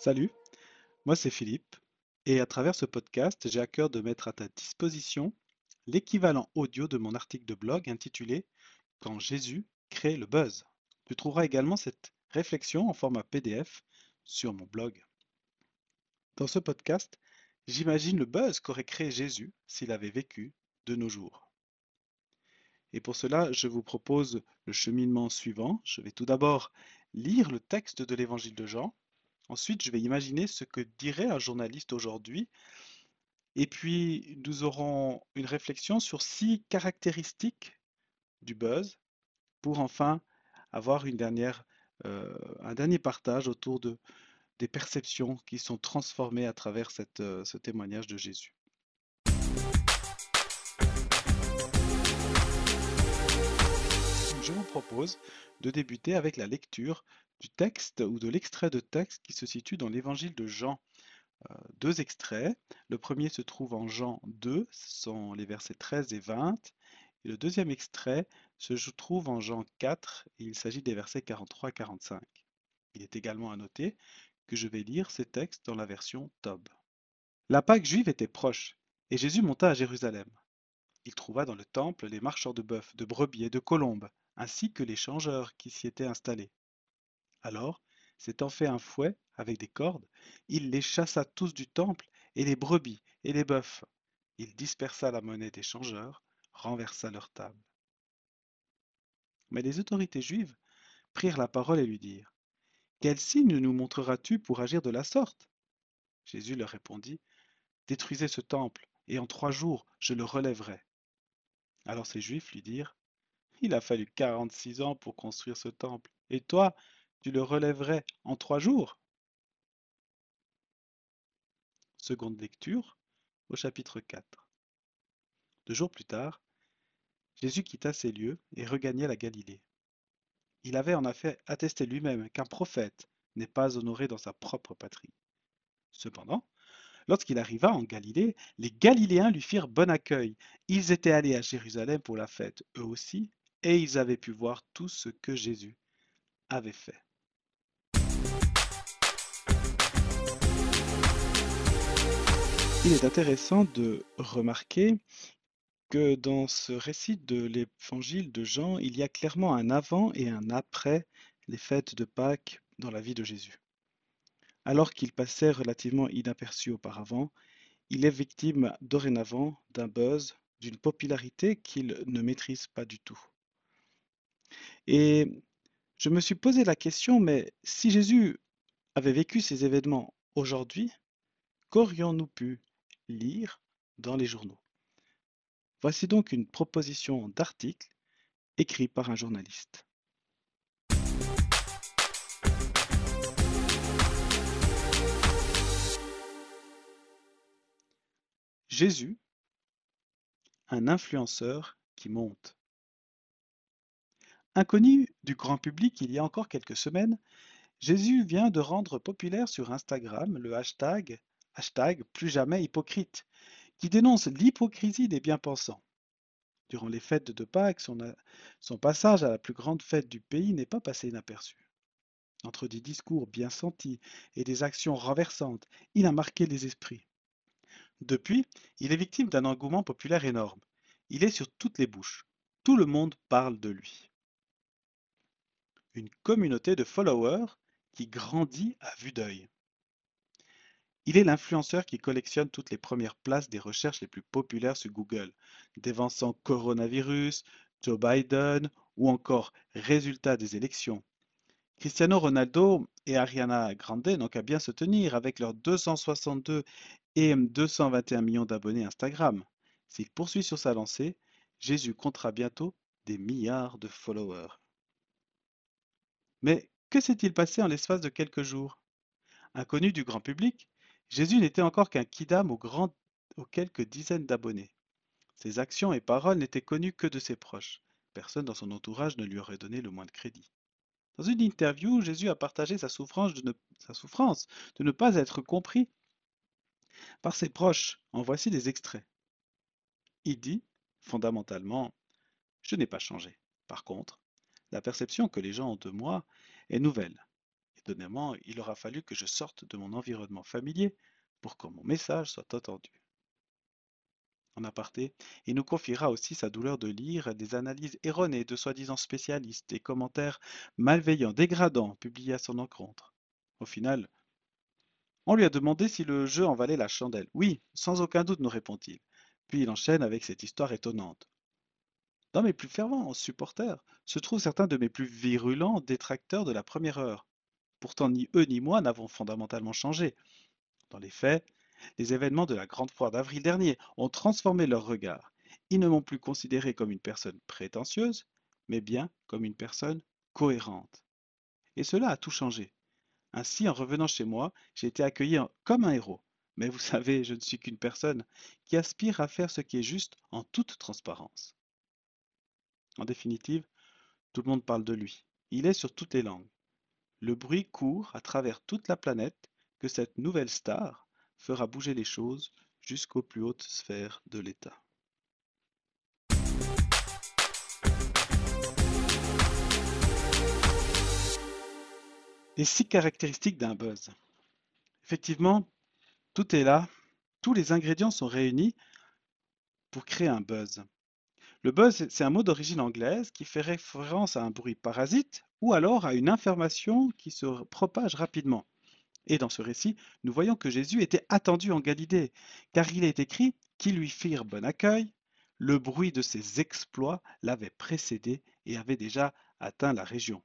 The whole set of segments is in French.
Salut, moi c'est Philippe et à travers ce podcast, j'ai à cœur de mettre à ta disposition l'équivalent audio de mon article de blog intitulé Quand Jésus crée le buzz. Tu trouveras également cette réflexion en format PDF sur mon blog. Dans ce podcast, j'imagine le buzz qu'aurait créé Jésus s'il avait vécu de nos jours. Et pour cela, je vous propose le cheminement suivant. Je vais tout d'abord lire le texte de l'évangile de Jean. Ensuite, je vais imaginer ce que dirait un journaliste aujourd'hui. Et puis, nous aurons une réflexion sur six caractéristiques du buzz pour enfin avoir une dernière, euh, un dernier partage autour de, des perceptions qui sont transformées à travers euh, ce témoignage de Jésus. Propose de débuter avec la lecture du texte ou de l'extrait de texte qui se situe dans l'évangile de Jean. Euh, deux extraits. Le premier se trouve en Jean 2, ce sont les versets 13 et 20. Et le deuxième extrait se trouve en Jean 4, et il s'agit des versets 43 et 45. Il est également à noter que je vais lire ces textes dans la version Tob. La Pâque juive était proche, et Jésus monta à Jérusalem. Il trouva dans le temple les marchands de bœufs, de brebis et de colombes, ainsi que les changeurs qui s'y étaient installés. Alors, s'étant fait un fouet avec des cordes, il les chassa tous du temple, et les brebis et les bœufs. Il dispersa la monnaie des changeurs, renversa leur table. Mais les autorités juives prirent la parole et lui dirent quel signe nous montreras-tu pour agir de la sorte? Jésus leur répondit, Détruisez ce temple, et en trois jours je le relèverai. Alors ces Juifs lui dirent, Il a fallu quarante-six ans pour construire ce temple, et toi, tu le relèverais en trois jours? Seconde lecture, au chapitre 4. Deux jours plus tard, Jésus quitta ces lieux et regagna la Galilée. Il avait en effet attesté lui-même qu'un prophète n'est pas honoré dans sa propre patrie. Cependant, lorsqu'il arriva en Galilée, les Galiléens lui firent bon accueil. Ils étaient allés à Jérusalem pour la fête, eux aussi, et ils avaient pu voir tout ce que Jésus avait fait. Il est intéressant de remarquer que dans ce récit de l'évangile de Jean, il y a clairement un avant et un après les fêtes de Pâques dans la vie de Jésus. Alors qu'il passait relativement inaperçu auparavant, il est victime dorénavant d'un buzz, d'une popularité qu'il ne maîtrise pas du tout. Et je me suis posé la question, mais si Jésus avait vécu ces événements aujourd'hui, qu'aurions-nous pu lire dans les journaux? Voici donc une proposition d'article écrit par un journaliste. Jésus, un influenceur qui monte. Inconnu du grand public il y a encore quelques semaines, Jésus vient de rendre populaire sur Instagram le hashtag, hashtag plus jamais hypocrite, qui dénonce l'hypocrisie des bien-pensants. Durant les fêtes de Pâques, son, passage à la plus grande fête du pays n'est pas passé inaperçu. Entre des discours bien sentis et des actions renversantes, il a marqué les esprits. Depuis, il est victime d'un engouement populaire énorme. Il est sur toutes les bouches. Tout le monde parle de lui. Une communauté de followers qui grandit à vue d'œil. Il est l'influenceur qui collectionne toutes les premières places des recherches les plus populaires sur Google, dévançant coronavirus, Joe Biden ou encore résultats des élections. Cristiano Ronaldo et Ariana Grande n'ont qu'à bien se tenir avec leurs 262 et 221 millions d'abonnés Instagram. S'il poursuit sur sa lancée, Jésus comptera bientôt des milliards de followers. Mais que s'est-il passé en l'espace de quelques jours? Inconnu du grand public, Jésus n'était encore qu'un kidam aux, quelques dizaines d'abonnés. Ses actions et paroles n'étaient connues que de ses proches. Personne dans son entourage ne lui aurait donné le moins de crédit. Dans une interview, Jésus a partagé sa souffrance de ne pas être compris par ses proches. En voici des extraits. Il dit, fondamentalement, je n'ai pas changé. Par contre, la perception que les gens ont de moi est nouvelle. Étonnamment, il aura fallu que je sorte de mon environnement familier pour que mon message soit entendu. En aparté, il nous confiera aussi sa douleur de lire des analyses erronées de soi-disant spécialistes et commentaires malveillants, dégradants, publiés à son encontre. Au final, on lui a demandé si le jeu en valait la chandelle. Oui, sans aucun doute, nous répond-il. Puis il enchaîne avec cette histoire étonnante. Dans mes plus fervents supporters se trouvent certains de mes plus virulents détracteurs de la première heure. Pourtant, ni eux ni moi n'avons fondamentalement changé. Dans les faits, les événements de la Grande Foire d'avril dernier ont transformé leur regard. Ils ne m'ont plus considéré comme une personne prétentieuse, mais bien comme une personne cohérente. Et cela a tout changé. Ainsi, en revenant chez moi, j'ai été accueilli comme un héros. Mais vous savez, je ne suis qu'une personne qui aspire à faire ce qui est juste en toute transparence. En définitive, tout le monde parle de lui. Il est sur toutes les langues. Le bruit court à travers toute la planète que cette nouvelle star fera bouger les choses jusqu'aux plus hautes sphères de l'État. Les six caractéristiques d'un buzz? Effectivement, tout est là, tous les ingrédients sont réunis pour créer un buzz. Le buzz, c'est un mot d'origine anglaise qui fait référence à un bruit parasite ou alors à une information qui se propage rapidement. Et dans ce récit, nous voyons que Jésus était attendu en Galilée, car il est écrit qu'ils lui firent bon accueil, le bruit de ses exploits l'avait précédé et avait déjà atteint la région.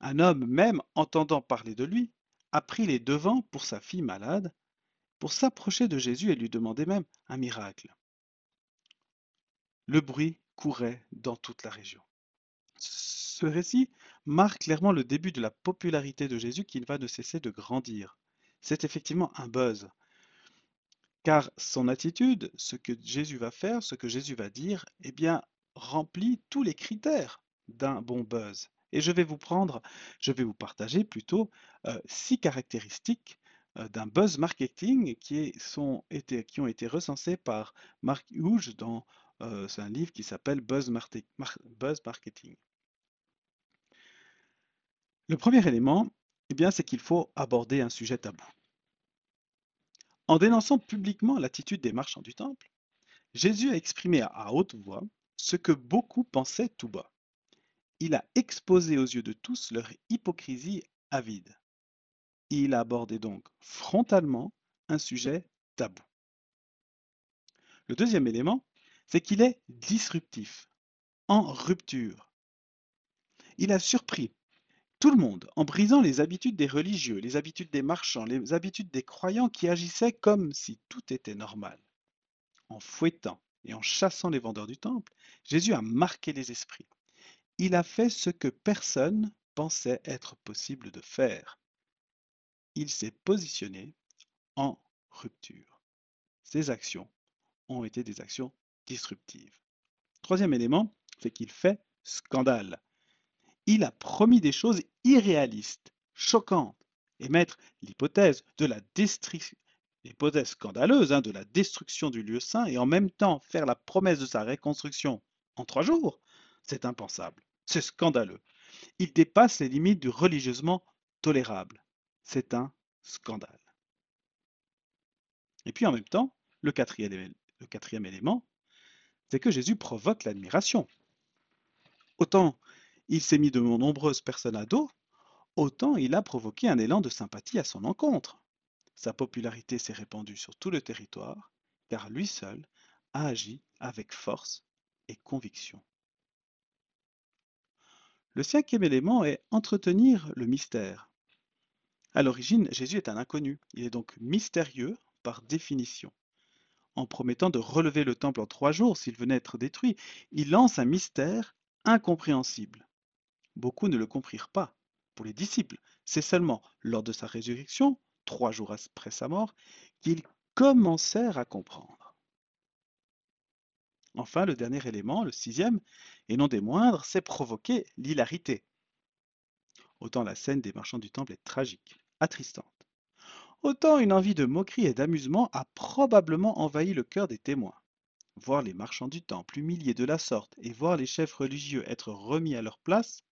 Un homme, même entendant parler de lui, a pris les devants pour sa fille malade, pour s'approcher de Jésus et lui demander même un miracle. Le bruit courait dans toute la région. Ce récit marque clairement le début de la popularité de Jésus qui va ne cesser de grandir. C'est effectivement un buzz. Car son attitude, ce que Jésus va faire, ce que Jésus va dire, eh bien, remplit tous les critères d'un bon buzz. Et je vais vous prendre, je vais vous partager plutôt euh, six caractéristiques euh, d'un buzz marketing qui, qui ont été recensées par Mark Hughes dans euh, un livre qui s'appelle buzz, buzz Marketing. Le premier élément, eh bien, c'est qu'il faut aborder un sujet tabou. En dénonçant publiquement l'attitude des marchands du temple, Jésus a exprimé à haute voix ce que beaucoup pensaient tout bas. Il a exposé aux yeux de tous leur hypocrisie avide. Il a abordé donc frontalement un sujet tabou. Le deuxième élément, c'est qu'il est disruptif, en rupture. Il a surpris tout le monde, en brisant les habitudes des religieux, les habitudes des marchands, les habitudes des croyants qui agissaient comme si tout était normal. En fouettant et en chassant les vendeurs du temple, Jésus a marqué les esprits. Il a fait ce que personne pensait être possible de faire. Il s'est positionné en rupture. Ses actions ont été des actions disruptives. Troisième élément, c'est qu'il fait scandale il a promis des choses irréalistes, choquantes, et mettre l'hypothèse de la destruction scandaleuse hein, de la destruction du lieu saint et en même temps faire la promesse de sa reconstruction en trois jours, c'est impensable, c'est scandaleux. Il dépasse les limites du religieusement tolérable. C'est un scandale. Et puis en même temps, le quatrième élément, c'est que Jésus provoque l'admiration. Autant il s'est mis de nombreuses personnes à dos, autant il a provoqué un élan de sympathie à son encontre. Sa popularité s'est répandue sur tout le territoire, car lui seul a agi avec force et conviction. Le cinquième élément est entretenir le mystère. À l'origine, Jésus est un inconnu, il est donc mystérieux par définition. En promettant de relever le temple en trois jours s'il venait être détruit, il lance un mystère incompréhensible. Beaucoup ne le comprirent pas. Pour les disciples, c'est seulement lors de sa résurrection, trois jours après sa mort, qu'ils commencèrent à comprendre. Enfin, le dernier élément, le sixième, et non des moindres, c'est provoquer l'hilarité. Autant la scène des marchands du temple est tragique, attristante. Autant une envie de moquerie et d'amusement a probablement envahi le cœur des témoins. Voir les marchands du temple humiliés de la sorte et voir les chefs religieux être remis à leur place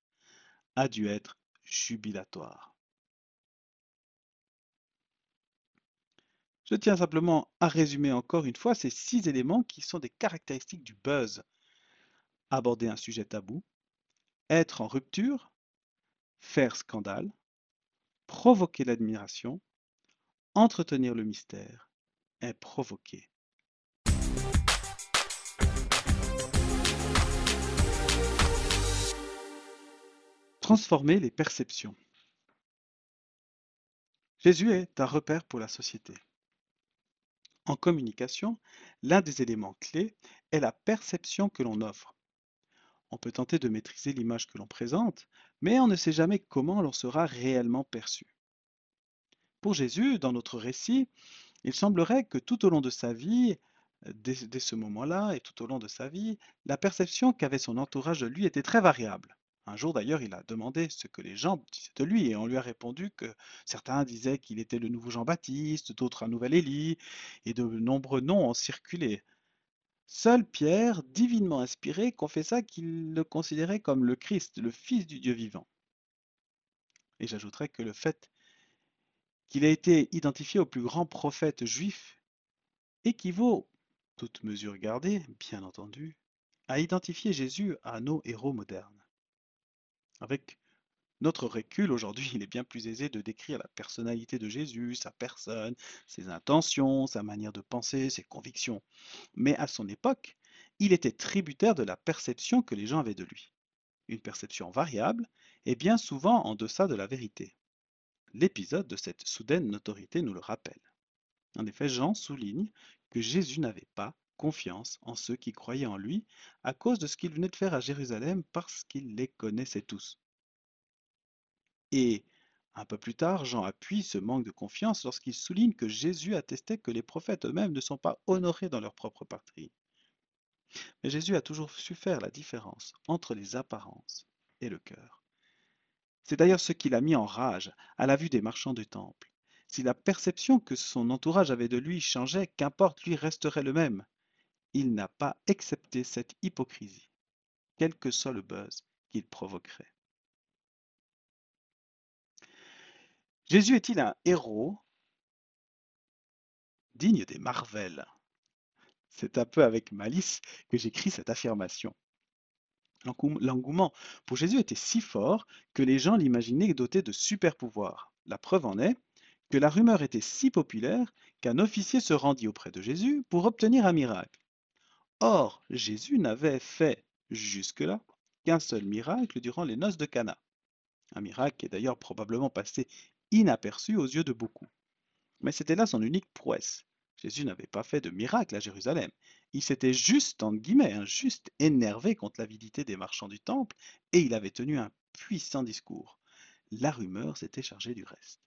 a dû être jubilatoire. Je tiens simplement à résumer encore une fois ces six éléments qui sont des caractéristiques du buzz. Aborder un sujet tabou, être en rupture, faire scandale, provoquer l'admiration, entretenir le mystère et provoquer. Transformer les perceptions. Jésus est un repère pour la société. En communication, l'un des éléments clés est la perception que l'on offre. On peut tenter de maîtriser l'image que l'on présente, mais on ne sait jamais comment l'on sera réellement perçu. Pour Jésus, dans notre récit, il semblerait que tout au long de sa vie, dès, dès ce moment-là et tout au long de sa vie, la perception qu'avait son entourage de lui était très variable. Un jour d'ailleurs, il a demandé ce que les gens disaient de lui et on lui a répondu que certains disaient qu'il était le nouveau Jean-Baptiste, d'autres un nouvel Élie, et de nombreux noms ont circulé. Seul Pierre, divinement inspiré, confessa qu'il le considérait comme le Christ, le Fils du Dieu vivant. Et j'ajouterai que le fait qu'il ait été identifié au plus grand prophète juif équivaut, toute mesure gardée, bien entendu, à identifier Jésus à nos héros modernes. Avec notre recul, aujourd'hui, il est bien plus aisé de décrire la personnalité de Jésus, sa personne, ses intentions, sa manière de penser, ses convictions. Mais à son époque, il était tributaire de la perception que les gens avaient de lui. Une perception variable et bien souvent en deçà de la vérité. L'épisode de cette soudaine notoriété nous le rappelle. En effet, Jean souligne que Jésus n'avait pas confiance en ceux qui croyaient en lui à cause de ce qu'il venait de faire à Jérusalem parce qu'il les connaissait tous. Et un peu plus tard, Jean appuie ce manque de confiance lorsqu'il souligne que Jésus attestait que les prophètes eux-mêmes ne sont pas honorés dans leur propre patrie. Mais Jésus a toujours su faire la différence entre les apparences et le cœur. C'est d'ailleurs ce qui l'a mis en rage à la vue des marchands du temple. Si la perception que son entourage avait de lui changeait, qu'importe, lui resterait le même il n'a pas accepté cette hypocrisie, quel que soit le buzz qu'il provoquerait. Jésus est-il un héros digne des Marvel C'est un peu avec malice que j'écris cette affirmation. L'engouement pour Jésus était si fort que les gens l'imaginaient doté de super pouvoirs. La preuve en est que la rumeur était si populaire qu'un officier se rendit auprès de Jésus pour obtenir un miracle. Or, Jésus n'avait fait jusque-là qu'un seul miracle durant les noces de Cana. Un miracle qui est d'ailleurs probablement passé inaperçu aux yeux de beaucoup. Mais c'était là son unique prouesse. Jésus n'avait pas fait de miracle à Jérusalem. Il s'était juste, entre guillemets, hein, juste énervé contre l'avidité des marchands du temple et il avait tenu un puissant discours. La rumeur s'était chargée du reste.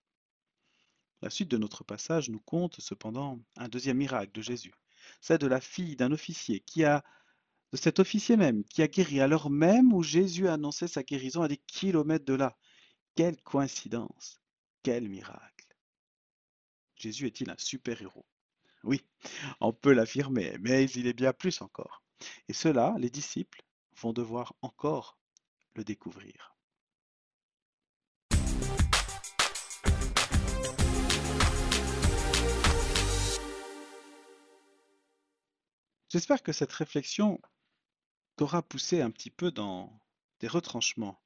La suite de notre passage nous compte cependant un deuxième miracle de Jésus celle de la fille d'un officier qui a de cet officier même qui a guéri alors même où Jésus a annoncé sa guérison à des kilomètres de là. Quelle coïncidence, quel miracle. Jésus est-il un super-héros? Oui, on peut l'affirmer, mais il est bien plus encore. Et cela, les disciples vont devoir encore le découvrir. J'espère que cette réflexion t'aura poussé un petit peu dans des retranchements.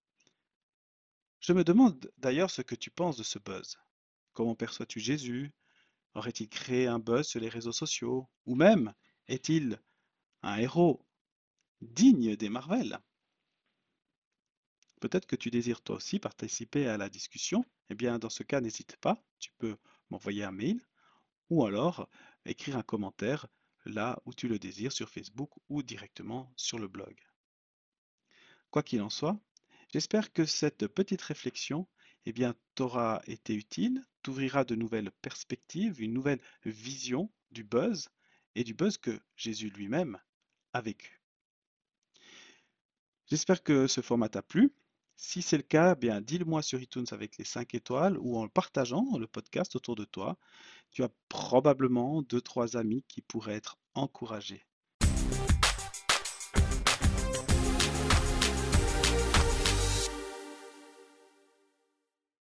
Je me demande d'ailleurs ce que tu penses de ce buzz. Comment perçois-tu Jésus? Aurait-il créé un buzz sur les réseaux sociaux? Ou même, est-il un héros digne des Marvel? Peut-être que tu désires toi aussi participer à la discussion. Eh bien, dans ce cas, n'hésite pas, tu peux m'envoyer un mail ou alors écrire un commentaire là où tu le désires sur Facebook ou directement sur le blog. Quoi qu'il en soit, j'espère que cette petite réflexion eh t'aura été utile, t'ouvrira de nouvelles perspectives, une nouvelle vision du buzz et du buzz que Jésus lui-même a vécu. J'espère que ce format t'a plu. Si c'est le cas, eh bien dis-le-moi sur iTunes avec les 5 étoiles ou en partageant le podcast autour de toi. Tu as probablement deux, trois amis qui pourraient être encouragés